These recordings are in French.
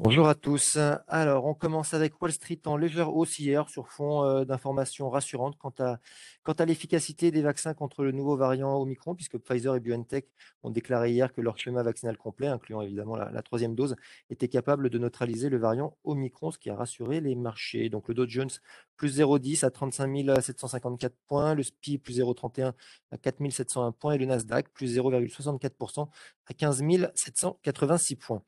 Bonjour à tous. Alors, on commence avec Wall Street en légère hausse hier sur fond euh, d'informations rassurantes quant à, l'efficacité des vaccins contre le nouveau variant Omicron, puisque Pfizer et BioNTech ont déclaré hier que leur schéma vaccinal complet, incluant évidemment la, troisième dose, était capable de neutraliser le variant Omicron, ce qui a rassuré les marchés. Donc, le Dow Jones plus 0,10 à 35 754 points, le SPI plus 0,31 à 4 701 points et le Nasdaq plus 0,64% à 15 786 points.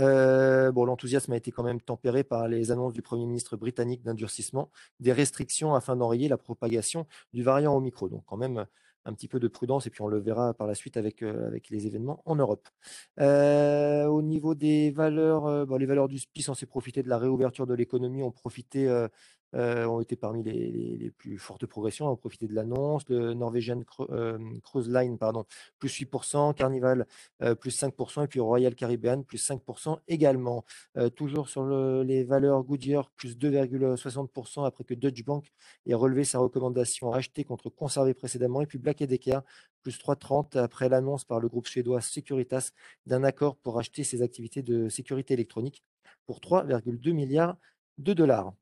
Euh, bon, l'enthousiasme a été quand même tempéré par les annonces du Premier ministre britannique d'endurcissement des restrictions afin d'enrayer la propagation du variant Omicron. Donc quand même un petit peu de prudence et puis on le verra par la suite avec, euh, les événements en Europe. Euh, au niveau des valeurs, bon, les valeurs du SPI censées profiter de la réouverture de l'économie ont profité euh, ont été parmi les, plus fortes progressions, ont profité de l'annonce. Le Norwegian euh, Cruise Line, pardon, plus 8%, Carnival, euh, plus 5%, et puis Royal Caribbean, plus 5% également. toujours sur les valeurs Goodyear, plus 2,60% après que Deutsche Bank ait relevé sa recommandation acheter contre conserver précédemment, et puis Black Decker, plus 3,30 après l'annonce par le groupe suédois Securitas d'un accord pour acheter ses activités de sécurité électronique pour 3,2 milliards de dollars.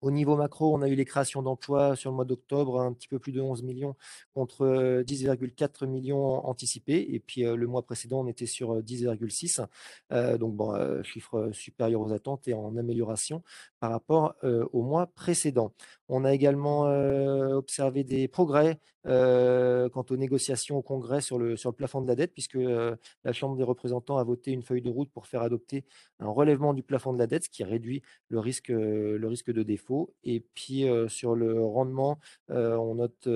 Au niveau macro, on a eu les créations d'emplois sur le mois d'octobre, un petit peu plus de 11 millions contre 10,4 millions anticipés. Et puis le mois précédent, on était sur 10,6. donc bon, chiffre supérieur aux attentes et en amélioration par rapport au mois précédent. On a également observé des progrès quant aux négociations au Congrès sur le, sur le plafond de la dette, puisque la Chambre des représentants a voté une feuille de route pour faire adopter un relèvement du plafond de la dette, ce qui réduit le risque, le risque de défaut et puis sur le rendement, on note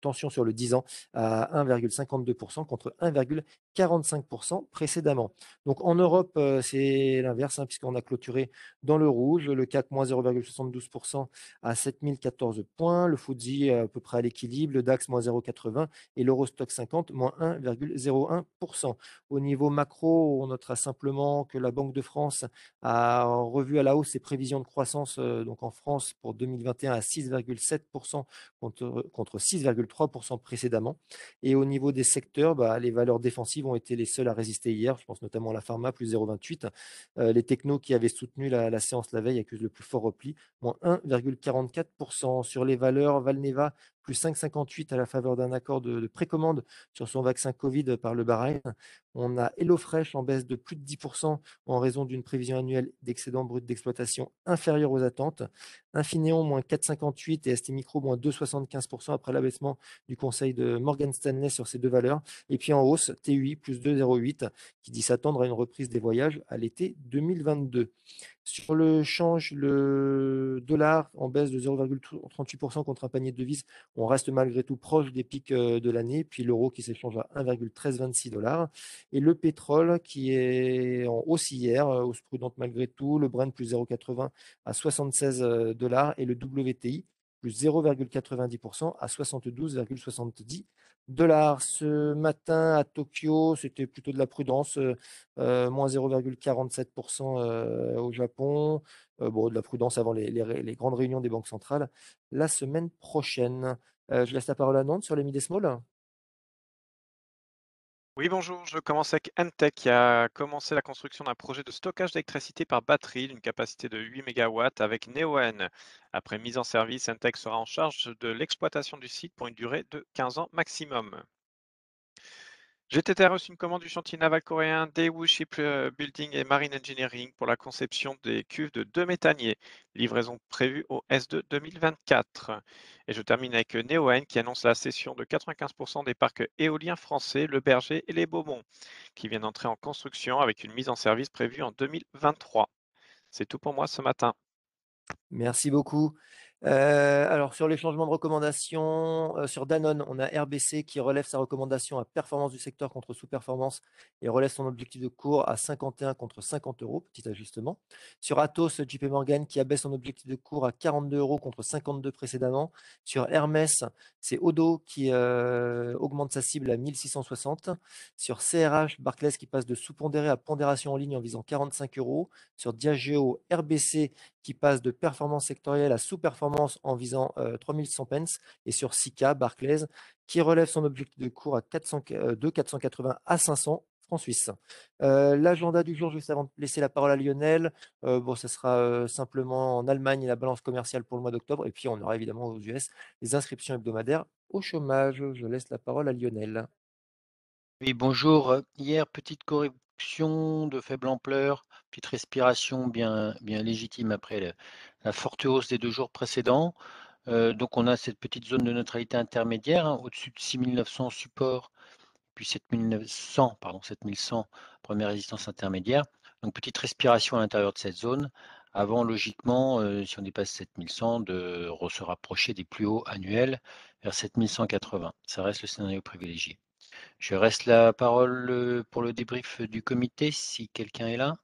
tension sur le 10 ans à 1,52% contre 1,45% précédemment. Donc en Europe, c'est l'inverse, hein, puisqu'on a clôturé dans le rouge, le CAC moins 0,72% à 7014 points, le FTSE à peu près à l'équilibre, le DAX moins 0,80 et l'Eurostock 50 moins 1,01%. Au niveau macro, on notera simplement que la Banque de France a revu à la hausse ses prévisions de croissance euh, donc en France pour 2021 à 6,7% contre, contre 6,3% précédemment. Et au niveau des secteurs, bah, les valeurs défensives ont été les seules à résister hier. Je pense notamment à la pharma, plus 0,28. Euh, les technos qui avaient soutenu la, séance la veille accusent le plus fort repli, moins 1,44%. Sur les valeurs, Valneva, plus 5,58 à la faveur d'un accord de, précommande sur son vaccin Covid par le Bahreïn. On a HelloFresh en baisse de plus de 10% en raison d'une prévision annuelle d'excédent brut d'exploitation inférieure aux attentes. Infineon, moins 4,58 et ST Micro, moins 2,75% après l'abaissement du conseil de Morgan Stanley sur ces deux valeurs. Et puis en hausse, TUI, plus 2,08, qui dit s'attendre à une reprise des voyages à l'été 2022. Sur le change, le dollar en baisse de 0,38% contre un panier de devises, on reste malgré tout proche des pics euh, de l'année, puis l'euro qui s'échange à 1,1326 dollars, et le pétrole qui est en hausse hier, euh, hausse prudente malgré tout, le Brent plus 0,80 à 76 euh, et le WTI plus 0,90% à 72,70 dollars. Ce matin à Tokyo, c'était plutôt de la prudence, euh, euh, moins 0,47% euh, au Japon. bon, de la prudence avant les, grandes réunions des banques centrales la semaine prochaine. je laisse la parole à Nantes sur les mid small. Oui, bonjour, je commence avec Entech qui a commencé la construction d'un projet de stockage d'électricité par batterie d'une capacité de 8 MW avec Neoen. Après mise en service, Entech sera en charge de l'exploitation du site pour une durée de 15 ans maximum. GTT a reçu une commande du chantier naval coréen Daewoo Ship euh, et Marine Engineering pour la conception des cuves de deux méthaniers. Livraison prévue au S2 2024. Et je termine avec Neoen qui annonce la cession de 95% des parcs éoliens français, le Berger et les Beaumont, qui viennent entrer en construction avec une mise en service prévue en 2023. C'est tout pour moi ce matin. Merci beaucoup. Euh, alors sur les changements de recommandation, euh, sur Danone, on a RBC qui relève sa recommandation à performance du secteur contre sous-performance et relève son objectif de cours à 51 contre 50 euros, petit ajustement. Sur Atos, JP Morgan qui abaisse son objectif de cours à 42 euros contre 52 précédemment. Sur Hermès, c'est Odo qui euh, augmente sa cible à 1660. Sur CRH, Barclays qui passe de sous-pondéré à pondération en ligne en visant 45 euros. Sur Diageo, RBC qui passe de performance sectorielle à sous-performance en visant 3100 pence, et sur Sika, Barclays, qui relève son objectif de cours à 400, de 480 à 500 francs suisses. Euh, l'agenda du jour, juste avant de laisser la parole à Lionel, euh, bon, ça sera euh, simplement en Allemagne la balance commerciale pour le mois d'octobre. Et puis, on aura évidemment aux US les inscriptions hebdomadaires au chômage. Je laisse la parole à Lionel. Oui, bonjour. Hier, petite correction de faible ampleur, petite respiration bien, légitime après la forte hausse des deux jours précédents. donc, on a cette petite zone de neutralité intermédiaire hein, au-dessus de 6900 supports puis 7900, pardon, 7100, première résistance intermédiaire. Donc petite respiration à l'intérieur de cette zone, avant logiquement, euh, si on dépasse 7100, de se rapprocher des plus hauts annuels vers 7180. Ça reste le scénario privilégié. Je reste la parole euh, pour le débrief du comité, si quelqu'un est là.